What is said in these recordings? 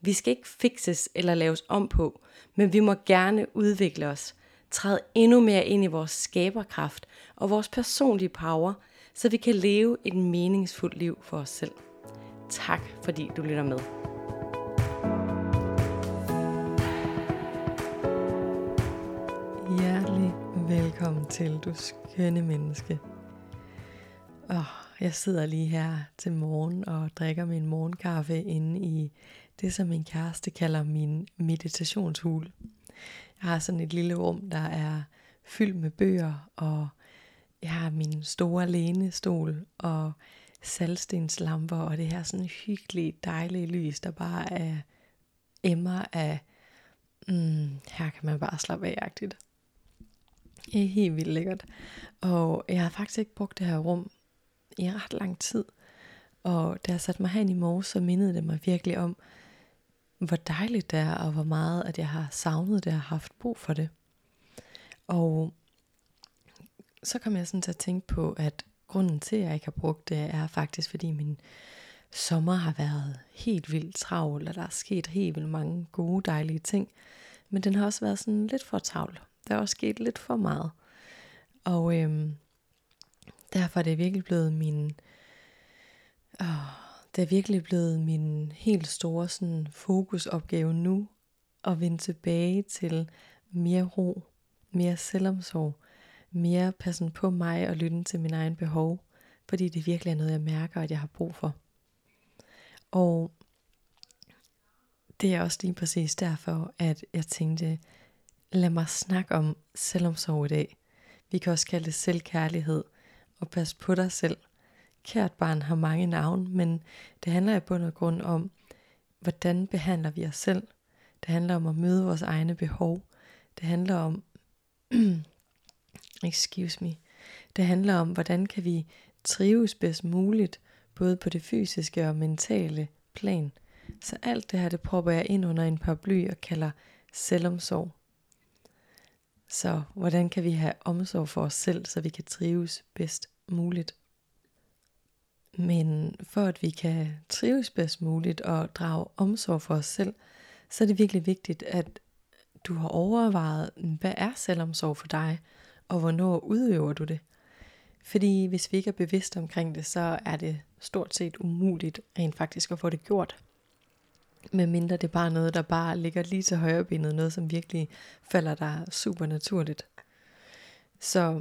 Vi skal ikke fikses eller laves om på, men vi må gerne udvikle os, træde endnu mere ind i vores skaberkraft og vores personlige power, så vi kan leve et meningsfuldt liv for os selv. Tak fordi du lytter med. Hjertelig velkommen til, du skønne menneske. Oh, jeg sidder lige her til morgen og drikker min morgenkaffe inde i det, som min kæreste kalder min meditationshul. Jeg har sådan et lille rum, der er fyldt med bøger, og jeg har min store lænestol og salstenslamper, og det her sådan hyggelige, dejlige lys, der bare er emmer af, mm, her kan man bare slappe af-agtigt. Det er helt vildt lækkert. Og jeg har faktisk ikke brugt det her rum i ret lang tid. Og da jeg satte mig hen i morges, så mindede det mig virkelig om, hvor dejligt det er, og hvor meget, at jeg har savnet det, og haft brug for det. Og så kom jeg sådan til at tænke på, at grunden til, at jeg ikke har brugt det, er faktisk, fordi min sommer har været helt vildt travl, og der er sket helt vildt mange gode, dejlige ting. Men den har også været sådan lidt for travl. Der er også sket lidt for meget. Og øhm, derfor er det virkelig blevet min... Åh, det er virkelig blevet min helt store sådan, fokusopgave nu, at vende tilbage til mere ro, mere selvomsorg, mere passen på mig og lytte til min egen behov, fordi det virkelig er noget, jeg mærker, at jeg har brug for. Og det er også lige præcis derfor, at jeg tænkte, lad mig snakke om selvomsorg i dag. Vi kan også kalde det selvkærlighed og passe på dig selv. Kært barn har mange navne, men det handler i bund og grund om, hvordan behandler vi os selv. Det handler om at møde vores egne behov. Det handler om, excuse me, det handler om, hvordan kan vi trives bedst muligt, både på det fysiske og mentale plan. Så alt det her, det propper jeg ind under en paraply og kalder selvomsorg. Så hvordan kan vi have omsorg for os selv, så vi kan trives bedst muligt? Men for at vi kan trives bedst muligt og drage omsorg for os selv, så er det virkelig vigtigt, at du har overvejet, hvad er selvomsorg for dig, og hvornår udøver du det? Fordi hvis vi ikke er bevidste omkring det, så er det stort set umuligt rent faktisk at få det gjort. Medmindre det er bare noget, der bare ligger lige til højre benet, noget som virkelig falder dig super naturligt. Så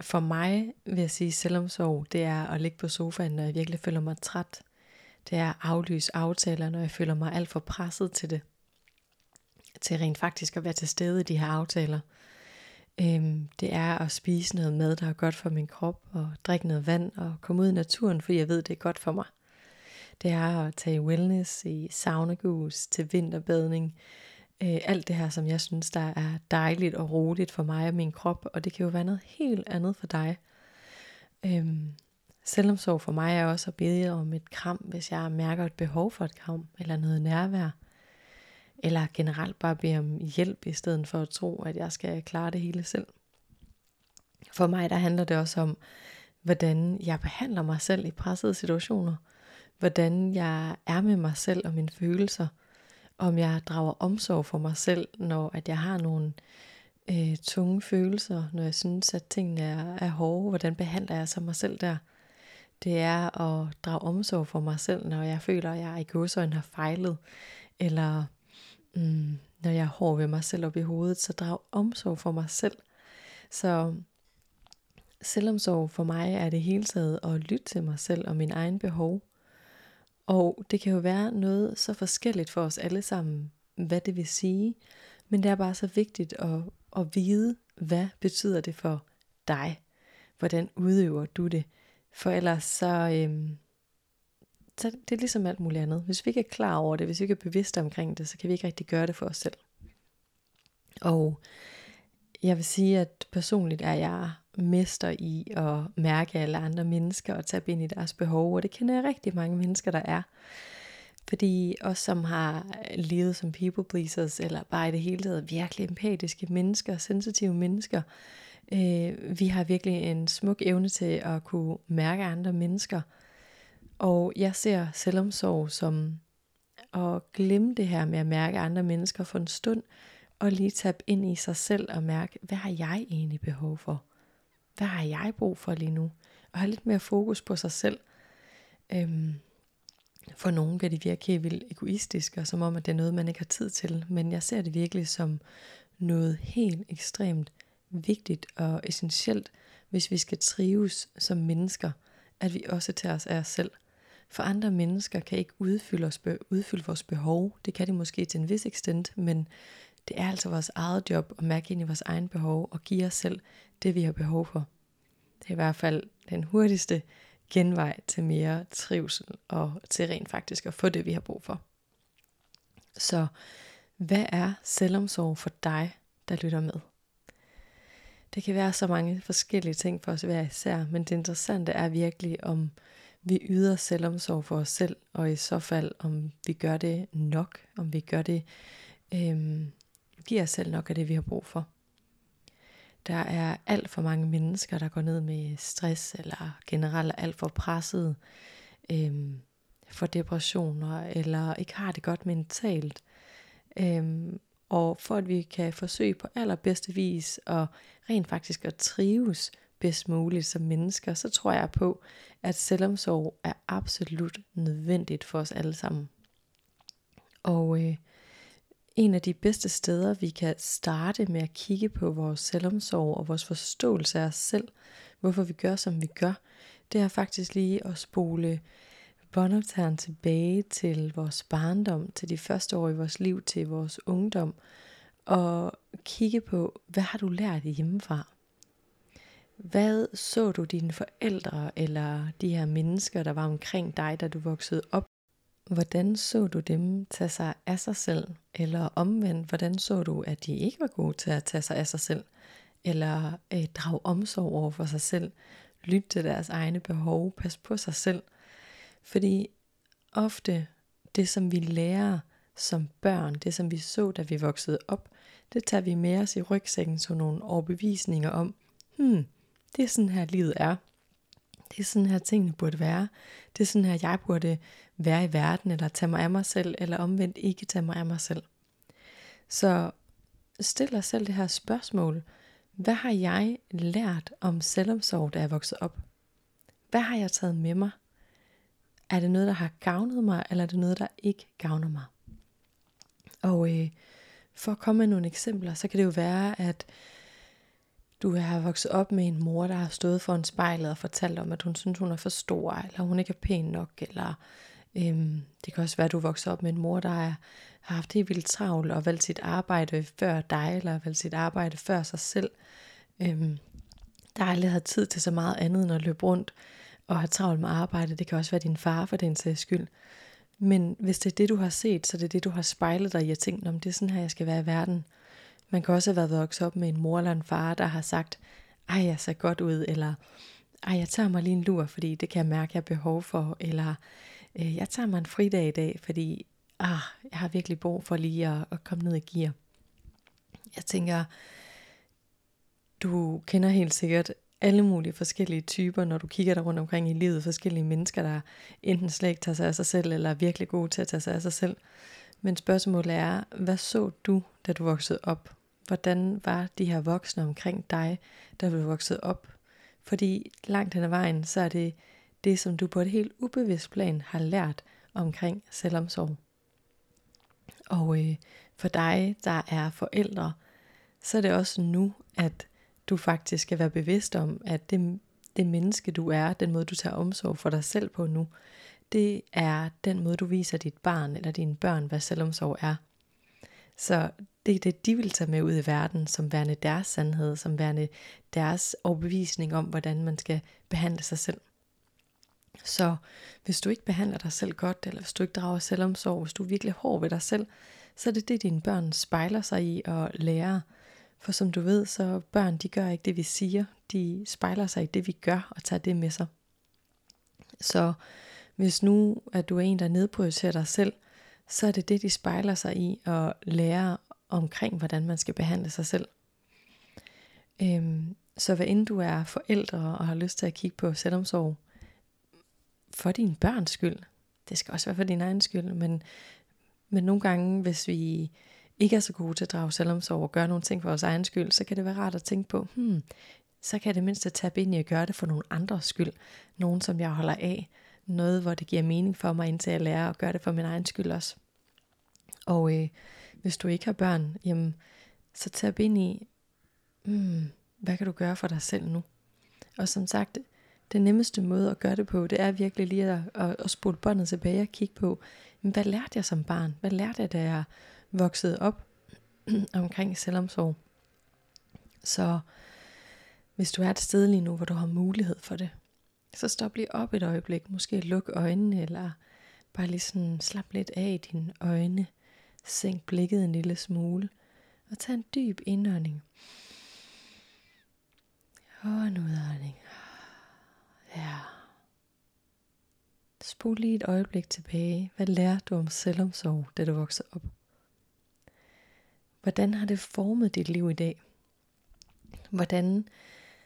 for mig vil jeg sige, selvomsorg, det er at ligge på sofaen, når jeg virkelig føler mig træt. Det er at aflyse aftaler, når jeg føler mig alt for presset til det. Til rent faktisk at være til stede i de her aftaler. Øhm, det er at spise noget mad, der er godt for min krop, og drikke noget vand, og komme ud i naturen, fordi jeg ved, det er godt for mig. Det er at tage wellness i saunagus til vinterbadning, øh, alt det her, som jeg synes, der er dejligt og roligt for mig og min krop, og det kan jo være noget helt andet for dig. Øhm, selvomsorg for mig er også at bede om et kram, hvis jeg mærker et behov for et kram, eller noget nærvær. Eller generelt bare bede om hjælp, i stedet for at tro, at jeg skal klare det hele selv. For mig der handler det også om, hvordan jeg behandler mig selv i pressede situationer. Hvordan jeg er med mig selv og mine følelser – om jeg drager omsorg for mig selv, når at jeg har nogle øh, tunge følelser, når jeg synes, at tingene er, er hårde, hvordan behandler jeg så mig selv der? Det er at drage omsorg for mig selv, når jeg føler, at jeg i godsøjne har fejlet, eller mm, når jeg er hård ved mig selv op i hovedet, så drage omsorg for mig selv. Så selvomsorg for mig er det hele taget at lytte til mig selv og min egen behov, og det kan jo være noget så forskelligt for os alle sammen, hvad det vil sige. Men det er bare så vigtigt at, at vide, hvad betyder det for dig? Hvordan udøver du det? For ellers så, øhm, så det er ligesom alt muligt andet. Hvis vi ikke er klar over det, hvis vi ikke er bevidste omkring det, så kan vi ikke rigtig gøre det for os selv. Og jeg vil sige, at personligt er jeg mester i at mærke alle andre mennesker og tage ind i deres behov, og det kender jeg rigtig mange mennesker, der er. Fordi os, som har levet som people pleasers, eller bare i det hele taget virkelig empatiske mennesker, sensitive mennesker, øh, vi har virkelig en smuk evne til at kunne mærke andre mennesker. Og jeg ser selvomsorg som at glemme det her med at mærke andre mennesker for en stund, og lige tabe ind i sig selv og mærke, hvad har jeg egentlig behov for? Hvad har jeg brug for lige nu? Og have lidt mere fokus på sig selv. Øhm, for nogen kan det virke helt vildt egoistisk, og som om, at det er noget, man ikke har tid til. Men jeg ser det virkelig som noget helt ekstremt vigtigt og essentielt, hvis vi skal trives som mennesker, at vi også tager os af os selv. For andre mennesker kan ikke udfylde, os, udfylde vores behov. Det kan de måske til en vis ekstent, men det er altså vores eget job at mærke ind i vores egen behov og give os selv det, vi har behov for. Det er i hvert fald den hurtigste genvej til mere trivsel og til rent faktisk at få det, vi har brug for. Så hvad er selvomsorg for dig, der lytter med? Det kan være så mange forskellige ting for os hver især, men det interessante er virkelig, om vi yder selvomsorg for os selv, og i så fald, om vi gør det nok, om vi gør det, øhm, giver os selv nok af det, vi har brug for. Der er alt for mange mennesker, der går ned med stress, eller generelt er alt for presset, øhm, for depressioner, eller ikke har det godt mentalt. Øhm, og for at vi kan forsøge på allerbedste vis og rent faktisk at trives bedst muligt som mennesker, så tror jeg på, at selvomsorg er absolut nødvendigt for os alle sammen. Og øh, en af de bedste steder, vi kan starte med at kigge på vores selvomsorg og vores forståelse af os selv, hvorfor vi gør, som vi gør, det er faktisk lige at spole båndoptageren tilbage til vores barndom, til de første år i vores liv, til vores ungdom, og kigge på, hvad har du lært hjemmefra? Hvad så du dine forældre eller de her mennesker, der var omkring dig, da du voksede op? Hvordan så du dem tage sig af sig selv? Eller omvendt, hvordan så du, at de ikke var gode til at tage sig af sig selv? Eller øh, drage omsorg over for sig selv? Lytte til deres egne behov? Pas på sig selv? Fordi ofte det, som vi lærer som børn, det som vi så, da vi voksede op, det tager vi med os i rygsækken som nogle overbevisninger om, hmm, det er sådan her livet er. Det er sådan her tingene burde være. Det er sådan her jeg burde være i verden, eller tage mig af mig selv, eller omvendt ikke tage mig af mig selv. Så stil dig selv det her spørgsmål. Hvad har jeg lært om selvomsorg, da jeg voksede op? Hvad har jeg taget med mig? Er det noget, der har gavnet mig, eller er det noget, der ikke gavner mig? Og øh, for at komme med nogle eksempler, så kan det jo være, at du har vokset op med en mor, der har stået foran spejlet og fortalt om, at hun synes, hun er for stor, eller hun ikke er pæn nok, eller øhm, det kan også være, at du vokser op med en mor, der er, har haft helt vildt travlt og valgt sit arbejde før dig, eller valgt sit arbejde før sig selv. Øhm, der har aldrig havde tid til så meget andet end at løbe rundt og have travlt med arbejde. Det kan også være din far for den sags skyld. Men hvis det er det, du har set, så det er det, du har spejlet dig i at tænke, om det er sådan her, jeg skal være i verden. Man kan også have været vokset op med en mor eller en far, der har sagt, ej, jeg ser godt ud, eller ej, jeg tager mig lige en lur, fordi det kan jeg mærke, jeg har behov for, eller øh, jeg tager mig en fridag i dag, fordi ah, jeg har virkelig brug for lige at, at komme ned i gear. Jeg tænker, du kender helt sikkert alle mulige forskellige typer, når du kigger dig rundt omkring i livet, forskellige mennesker, der enten slet ikke tager sig af sig selv, eller er virkelig gode til at tage sig af sig selv. Men spørgsmålet er, hvad så du, da du voksede op? Hvordan var de her voksne omkring dig, da du voksede op? Fordi langt hen ad vejen, så er det det, som du på et helt ubevidst plan har lært omkring selvomsorg. Og øh, for dig, der er forældre, så er det også nu, at du faktisk skal være bevidst om, at det, det menneske du er, den måde du tager omsorg for dig selv på nu, det er den måde du viser dit barn eller dine børn, hvad selvomsorg er. Så det er det, de vil tage med ud i verden, som værende deres sandhed, som værende deres overbevisning om, hvordan man skal behandle sig selv. Så hvis du ikke behandler dig selv godt, eller hvis du ikke drager selvomsorg, hvis du er virkelig hård ved dig selv, så er det det, dine børn spejler sig i og lærer. For som du ved, så børn, de gør ikke det, vi siger. De spejler sig i det, vi gør, og tager det med sig. Så hvis nu, at du er en, der nedprioriterer dig selv, så er det det, de spejler sig i og lærer omkring, hvordan man skal behandle sig selv. Øhm, så hvad end du er forældre og har lyst til at kigge på selvomsorg, for dine børns skyld, det skal også være for din egen skyld, men, men nogle gange, hvis vi ikke er så gode til at drage selvomsorg og gøre nogle ting for vores egen skyld, så kan det være rart at tænke på, hmm, så kan jeg det mindste tage ind i at gøre det for nogle andres skyld. Nogen, som jeg holder af. Noget, hvor det giver mening for mig, indtil jeg lærer at gøre det for min egen skyld også. Og øh, hvis du ikke har børn, jamen, så tag ind i, hmm, hvad kan du gøre for dig selv nu? Og som sagt, den nemmeste måde at gøre det på, det er virkelig lige at, at, at spole båndet tilbage og kigge på, hvad lærte jeg som barn? Hvad lærte jeg, da jeg voksede op omkring selvomsorg? Så hvis du er et sted lige nu, hvor du har mulighed for det, så stop lige op et øjeblik. Måske luk øjnene, eller bare lige sådan slap lidt af i dine øjne. Sænk blikket en lille smule, og tag en dyb indånding. Og en udånding. Ja. Spol lige et øjeblik tilbage. Hvad lærte du om selvomsorg, da du voksede op? Hvordan har det formet dit liv i dag? Hvordan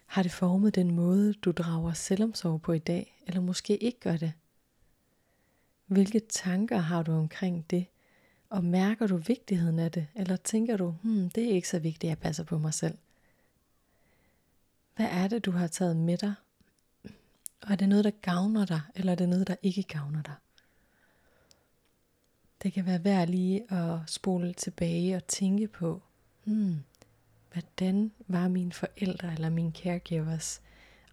har det formet den måde, du drager selvomsorg på i dag, eller måske ikke gør det? Hvilke tanker har du omkring det? Og mærker du vigtigheden af det? Eller tænker du, hmm, det er ikke så vigtigt, at jeg passer på mig selv? Hvad er det, du har taget med dig? Og er det noget, der gavner dig, eller er det noget, der ikke gavner dig? Det kan være værd lige at spole tilbage og tænke på, hmm, hvordan var mine forældre eller mine caregivers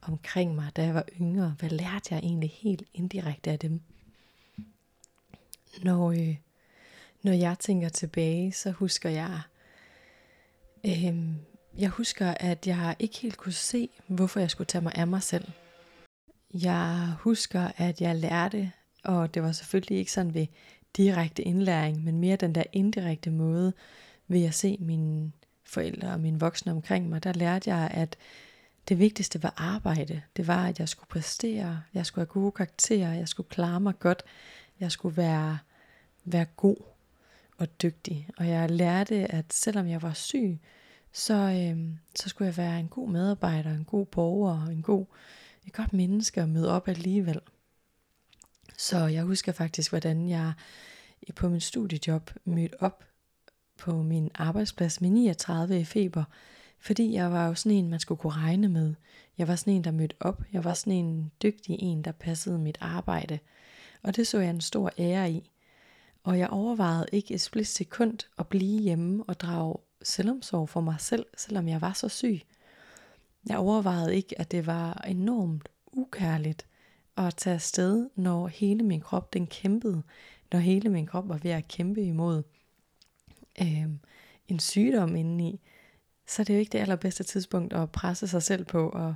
omkring mig, da jeg var yngre? Hvad lærte jeg egentlig helt indirekte af dem? Når, øh, når jeg tænker tilbage, så husker jeg, øh, jeg husker, at jeg ikke helt kunne se, hvorfor jeg skulle tage mig af mig selv. Jeg husker, at jeg lærte, og det var selvfølgelig ikke sådan ved direkte indlæring, men mere den der indirekte måde, ved at se mine forældre og mine voksne omkring mig, der lærte jeg, at det vigtigste var arbejde. Det var, at jeg skulle præstere, jeg skulle have gode karakterer, jeg skulle klare mig godt, jeg skulle være, være god og dygtig. Og jeg lærte, at selvom jeg var syg, så, øh, så skulle jeg være en god medarbejder, en god borger, en god, et godt menneske at møde op alligevel. Så jeg husker faktisk, hvordan jeg på min studiejob mødte op på min arbejdsplads med 39 i feber, fordi jeg var jo sådan en, man skulle kunne regne med. Jeg var sådan en, der mødte op. Jeg var sådan en dygtig en, der passede mit arbejde. Og det så jeg en stor ære i. Og jeg overvejede ikke et split sekund at blive hjemme og drage selvomsorg for mig selv, selvom jeg var så syg. Jeg overvejede ikke, at det var enormt ukærligt at tage afsted, når hele min krop den kæmpede, når hele min krop var ved at kæmpe imod øh, en sygdom indeni, så det er jo ikke det allerbedste tidspunkt at presse sig selv på og,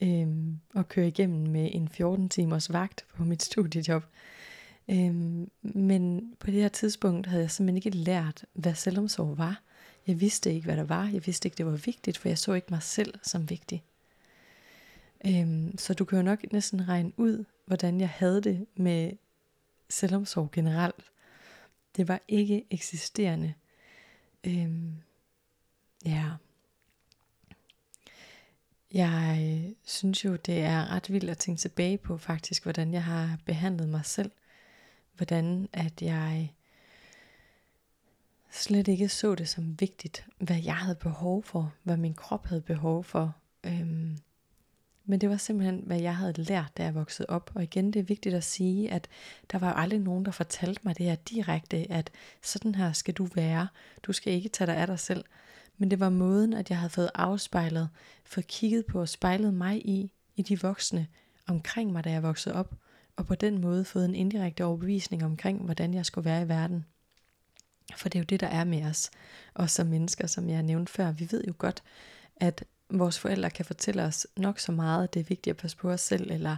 øh, og køre igennem med en 14 timers vagt på mit studiejob. Øh, men på det her tidspunkt havde jeg simpelthen ikke lært, hvad selvomsorg var. Jeg vidste ikke, hvad der var. Jeg vidste ikke, det var vigtigt, for jeg så ikke mig selv som vigtig. Øhm, så du kan jo nok næsten regne ud, hvordan jeg havde det med selvomsorg generelt. Det var ikke eksisterende. Øhm, ja. Jeg synes jo, det er ret vildt at tænke tilbage på faktisk, hvordan jeg har behandlet mig selv. Hvordan at jeg slet ikke så det som vigtigt, hvad jeg havde behov for, hvad min krop havde behov for. Øhm, men det var simpelthen, hvad jeg havde lært, da jeg voksede op. Og igen, det er vigtigt at sige, at der var jo aldrig nogen, der fortalte mig det her direkte, at sådan her skal du være. Du skal ikke tage dig af dig selv. Men det var måden, at jeg havde fået afspejlet, fået kigget på og spejlet mig i, i de voksne omkring mig, da jeg voksede op. Og på den måde fået en indirekte overbevisning omkring, hvordan jeg skulle være i verden. For det er jo det, der er med os. Og som mennesker, som jeg nævnte før, vi ved jo godt, at vores forældre kan fortælle os nok så meget, at det er vigtigt at passe på os selv, eller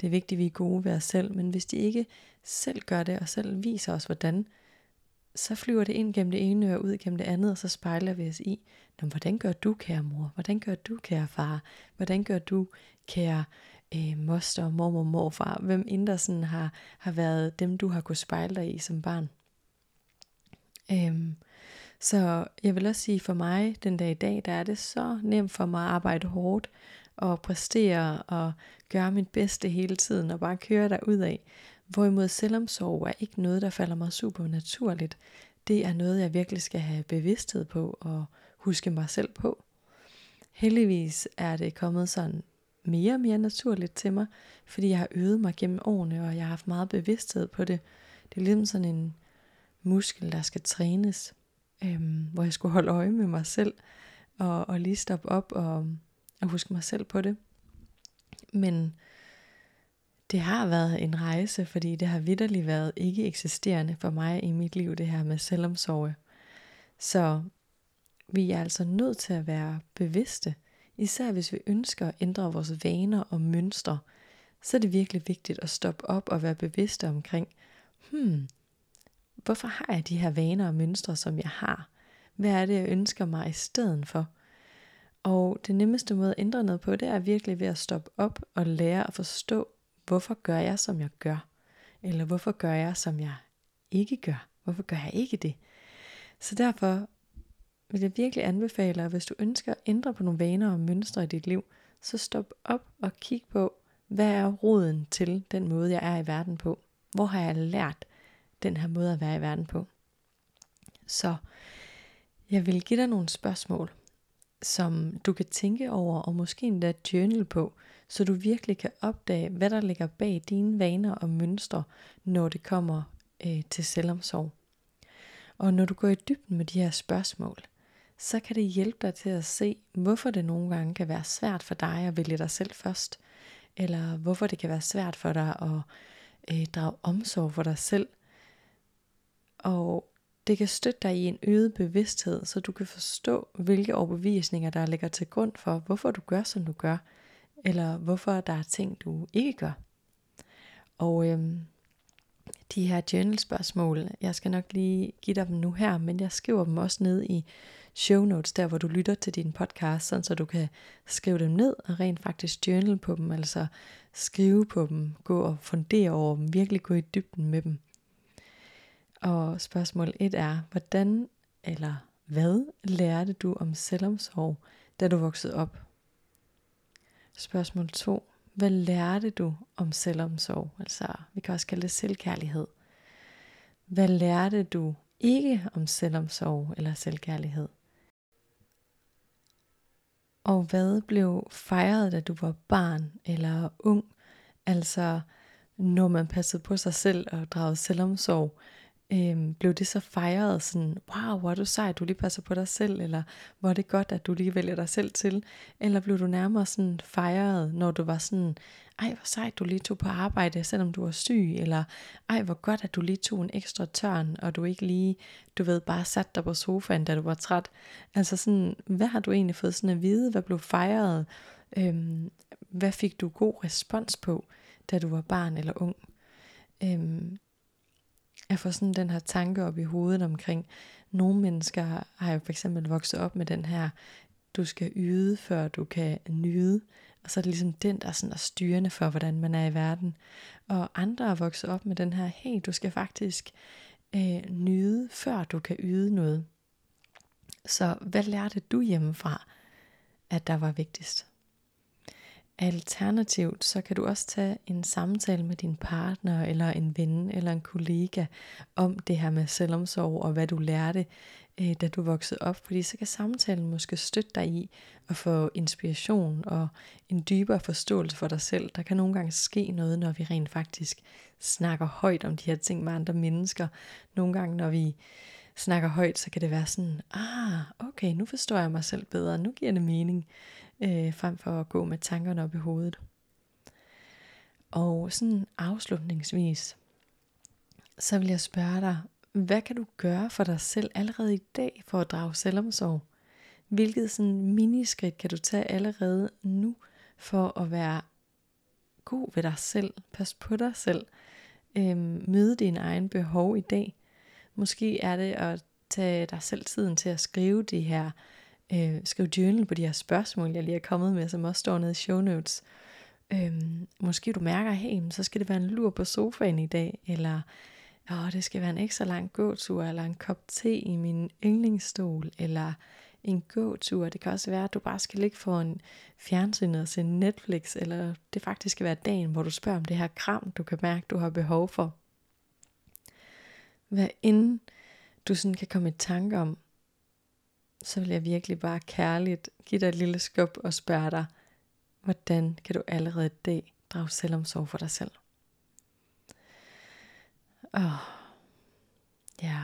det er vigtigt, at vi er gode ved os selv, men hvis de ikke selv gør det, og selv viser os, hvordan, så flyver det ind gennem det ene og ud gennem det andet, og så spejler vi os i, Nå, hvordan gør du, kære mor? Hvordan gør du, kære far? Hvordan gør du, kære øh, moster, mormor, morfar? Hvem end der sådan har, har været dem, du har kunnet spejle dig i som barn? Øhm, så jeg vil også sige, for mig den dag i dag, der er det så nemt for mig at arbejde hårdt og præstere og gøre mit bedste hele tiden og bare køre der ud af. Hvorimod selvomsorg er ikke noget, der falder mig super naturligt. Det er noget, jeg virkelig skal have bevidsthed på og huske mig selv på. Heldigvis er det kommet sådan mere og mere naturligt til mig, fordi jeg har øvet mig gennem årene, og jeg har haft meget bevidsthed på det. Det er ligesom sådan en muskel, der skal trænes, øhm, hvor jeg skulle holde øje med mig selv, og, og lige stoppe op og, og huske mig selv på det. Men det har været en rejse, fordi det har vidderligt været ikke eksisterende for mig i mit liv, det her med selvomsorg. Så vi er altså nødt til at være bevidste, især hvis vi ønsker at ændre vores vaner og mønstre, så er det virkelig vigtigt at stoppe op og være bevidste omkring, hmm, hvorfor har jeg de her vaner og mønstre, som jeg har? Hvad er det, jeg ønsker mig i stedet for? Og det nemmeste måde at ændre noget på, det er virkelig ved at stoppe op og lære at forstå, hvorfor gør jeg, som jeg gør? Eller hvorfor gør jeg, som jeg ikke gør? Hvorfor gør jeg ikke det? Så derfor vil jeg virkelig anbefale, at hvis du ønsker at ændre på nogle vaner og mønstre i dit liv, så stop op og kig på, hvad er roden til den måde, jeg er i verden på? Hvor har jeg lært den her måde at være i verden på? Så jeg vil give dig nogle spørgsmål, som du kan tænke over og måske endda journal på, så du virkelig kan opdage, hvad der ligger bag dine vaner og mønstre, når det kommer øh, til selvomsorg. Og når du går i dybden med de her spørgsmål, så kan det hjælpe dig til at se, hvorfor det nogle gange kan være svært for dig at vælge dig selv først, eller hvorfor det kan være svært for dig at øh, drage omsorg for dig selv. Og det kan støtte dig i en øget bevidsthed, så du kan forstå, hvilke overbevisninger der ligger til grund for, hvorfor du gør, som du gør, eller hvorfor der er ting, du ikke gør. Og øhm, de her journal spørgsmål, jeg skal nok lige give dig dem nu her, men jeg skriver dem også ned i show notes, der hvor du lytter til din podcast, sådan så du kan skrive dem ned og rent faktisk journal på dem, altså skrive på dem, gå og fundere over dem, virkelig gå i dybden med dem. Og spørgsmål 1 er, hvordan eller hvad lærte du om selvomsorg, da du voksede op? Spørgsmål 2. Hvad lærte du om selvomsorg? Altså, vi kan også kalde det selvkærlighed. Hvad lærte du ikke om selvomsorg eller selvkærlighed? Og hvad blev fejret, da du var barn eller ung? Altså, når man passede på sig selv og dragede selvomsorg, øhm, blev det så fejret sådan, wow, hvor er du sej, du lige passer på dig selv, eller hvor er det godt, at du lige vælger dig selv til, eller blev du nærmere sådan fejret, når du var sådan, ej hvor sejt, du lige tog på arbejde, selvom du var syg, eller ej hvor godt, at du lige tog en ekstra tørn, og du ikke lige, du ved, bare satte dig på sofaen, da du var træt. Altså sådan, hvad har du egentlig fået sådan at vide, hvad blev fejret, øhm, hvad fik du god respons på, da du var barn eller ung? Øhm, jeg får sådan den her tanke op i hovedet omkring, nogle mennesker har jo for eksempel vokset op med den her, du skal yde, før du kan nyde. Og så er det ligesom den, der sådan er styrende for, hvordan man er i verden. Og andre har vokset op med den her, hey, du skal faktisk øh, nyde, før du kan yde noget. Så hvad lærte du hjemmefra, at der var vigtigst? Alternativt, så kan du også tage en samtale med din partner, eller en ven, eller en kollega, om det her med selvomsorg, og hvad du lærte, øh, da du voksede op. Fordi så kan samtalen måske støtte dig i at få inspiration og en dybere forståelse for dig selv. Der kan nogle gange ske noget, når vi rent faktisk snakker højt om de her ting med andre mennesker. Nogle gange, når vi snakker højt, så kan det være sådan, ah, okay, nu forstår jeg mig selv bedre, nu giver det mening øh, frem for at gå med tankerne op i hovedet. Og sådan afslutningsvis, så vil jeg spørge dig, hvad kan du gøre for dig selv allerede i dag for at drage selvomsorg? hvilket sådan miniskridt kan du tage allerede nu for at være god ved dig selv, pas på dig selv, øhm, møde dine egne behov i dag. Måske er det at tage dig selv tiden til at skrive de her, øh, skrive journal på de her spørgsmål, jeg lige er kommet med, som også står nede i show notes. Øhm, måske du mærker, hey, så skal det være en lur på sofaen i dag, eller åh, det skal være en ekstra lang gåtur, eller en kop te i min yndlingsstol, eller en gåtur. Det kan også være, at du bare skal ligge for en fjernsyn og se Netflix, eller det faktisk skal være dagen, hvor du spørger om det her kram, du kan mærke, du har behov for. Hvad end du sådan kan komme i tanke om, så vil jeg virkelig bare kærligt give dig et lille skub og spørge dig, hvordan kan du allerede i dag drage selvomsorg for dig selv? Åh, ja,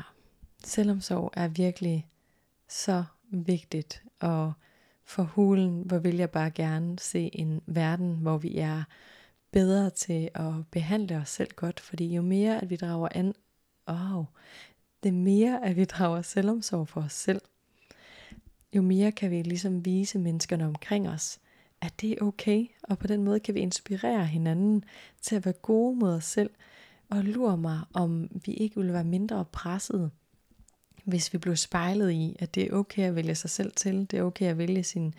selvomsorg er virkelig så vigtigt, og for hulen, hvor vil jeg bare gerne se en verden, hvor vi er bedre til at behandle os selv godt, fordi jo mere at vi drager an, oh, det mere at vi drager selvomsorg for os selv, jo mere kan vi ligesom vise menneskerne omkring os, at det er okay, og på den måde kan vi inspirere hinanden til at være gode mod os selv, og lure mig, om vi ikke ville være mindre presset, hvis vi blev spejlet i, at det er okay at vælge sig selv til, det er okay at vælge sin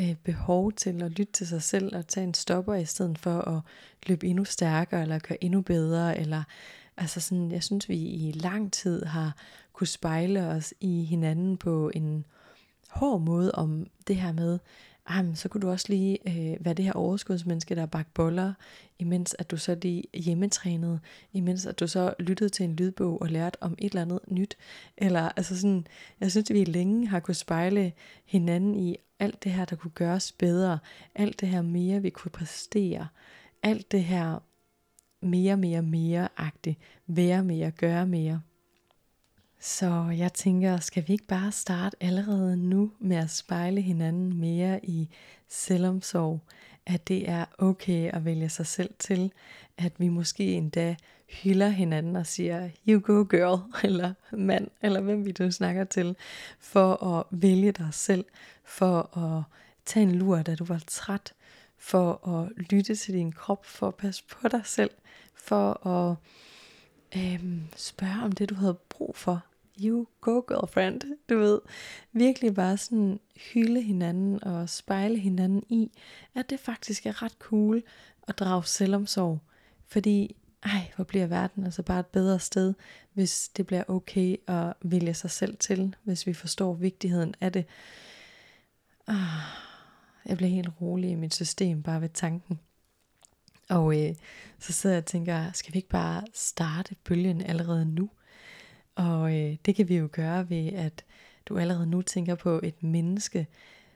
øh, behov til at lytte til sig selv og tage en stopper i stedet for at løbe endnu stærkere eller køre endnu bedre eller altså sådan jeg synes vi i lang tid har kunne spejle os i hinanden på en hård måde om det her med ah, så kunne du også lige øh, være det her overskudsmenneske, der bagt boller, imens at du så lige hjemmetrænede, imens at du så lyttede til en lydbog og lærte om et eller andet nyt. Eller altså sådan, jeg synes, at vi længe har kunne spejle hinanden i alt det her, der kunne gøres bedre, alt det her mere, vi kunne præstere, alt det her mere, mere, mere-agtigt, være mere, gøre mere. Så jeg tænker, skal vi ikke bare starte allerede nu med at spejle hinanden mere i selvomsorg? At det er okay at vælge sig selv til, at vi måske endda hylder hinanden og siger, you go girl, eller mand, eller hvem vi du snakker til, for at vælge dig selv, for at tage en lur, da du var træt, for at lytte til din krop, for at passe på dig selv, for at øhm, spørge om det, du havde brug for, you go girlfriend, du ved. Virkelig bare sådan hylde hinanden og spejle hinanden i, at det faktisk er ret cool at drage selvomsorg. Fordi, ej, hvor bliver verden altså bare et bedre sted, hvis det bliver okay at vælge sig selv til, hvis vi forstår vigtigheden af det. Ah, jeg bliver helt rolig i mit system bare ved tanken. Og øh, så sidder jeg og tænker, skal vi ikke bare starte bølgen allerede nu? Og øh, det kan vi jo gøre ved, at du allerede nu tænker på et menneske,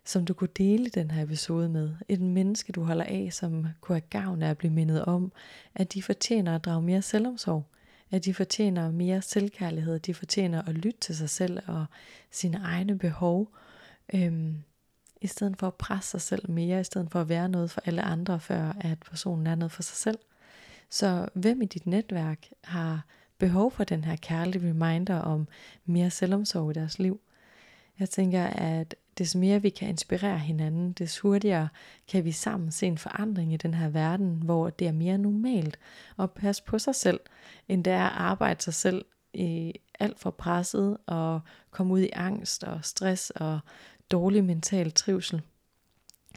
som du kunne dele den her episode med. Et menneske, du holder af, som kunne have gavn af at blive mindet om, at de fortjener at drage mere selvomsorg. At de fortjener mere selvkærlighed. De fortjener at lytte til sig selv og sine egne behov. Øhm, I stedet for at presse sig selv mere, i stedet for at være noget for alle andre, før at personen er noget for sig selv. Så hvem i dit netværk har behov for den her kærlige reminder om mere selvomsorg i deres liv. Jeg tænker, at des mere vi kan inspirere hinanden, des hurtigere kan vi sammen se en forandring i den her verden, hvor det er mere normalt at passe på sig selv, end det er at arbejde sig selv i alt for presset og komme ud i angst og stress og dårlig mental trivsel.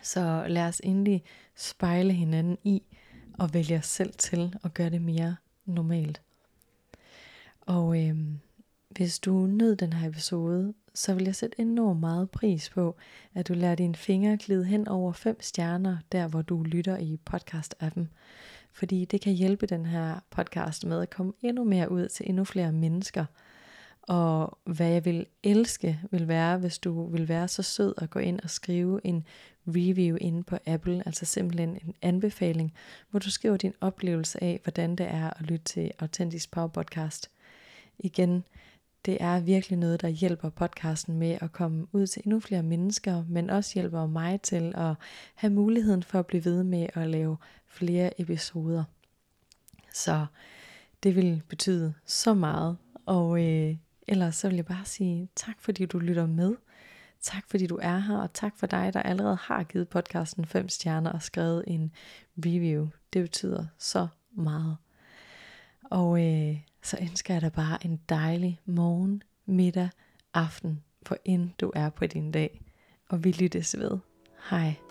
Så lad os endelig spejle hinanden i og vælge os selv til at gøre det mere normalt. Og øh, hvis du nød den her episode, så vil jeg sætte enormt meget pris på, at du lader dine fingre glide hen over fem stjerner, der hvor du lytter i podcast-appen. Fordi det kan hjælpe den her podcast med at komme endnu mere ud til endnu flere mennesker. Og hvad jeg vil elske, vil være, hvis du vil være så sød at gå ind og skrive en review inde på Apple, altså simpelthen en anbefaling, hvor du skriver din oplevelse af, hvordan det er at lytte til Autentisk Power Podcast igen, det er virkelig noget, der hjælper podcasten med at komme ud til endnu flere mennesker, men også hjælper mig til at have muligheden for at blive ved med at lave flere episoder. Så det vil betyde så meget. Og øh, ellers så vil jeg bare sige tak, fordi du lytter med. Tak fordi du er her, og tak for dig, der allerede har givet podcasten 5 stjerner og skrevet en review. Det betyder så meget. Og øh, så ønsker jeg dig bare en dejlig morgen, middag, aften, hvor end du er på din dag. Og vi lyttes ved. Hej.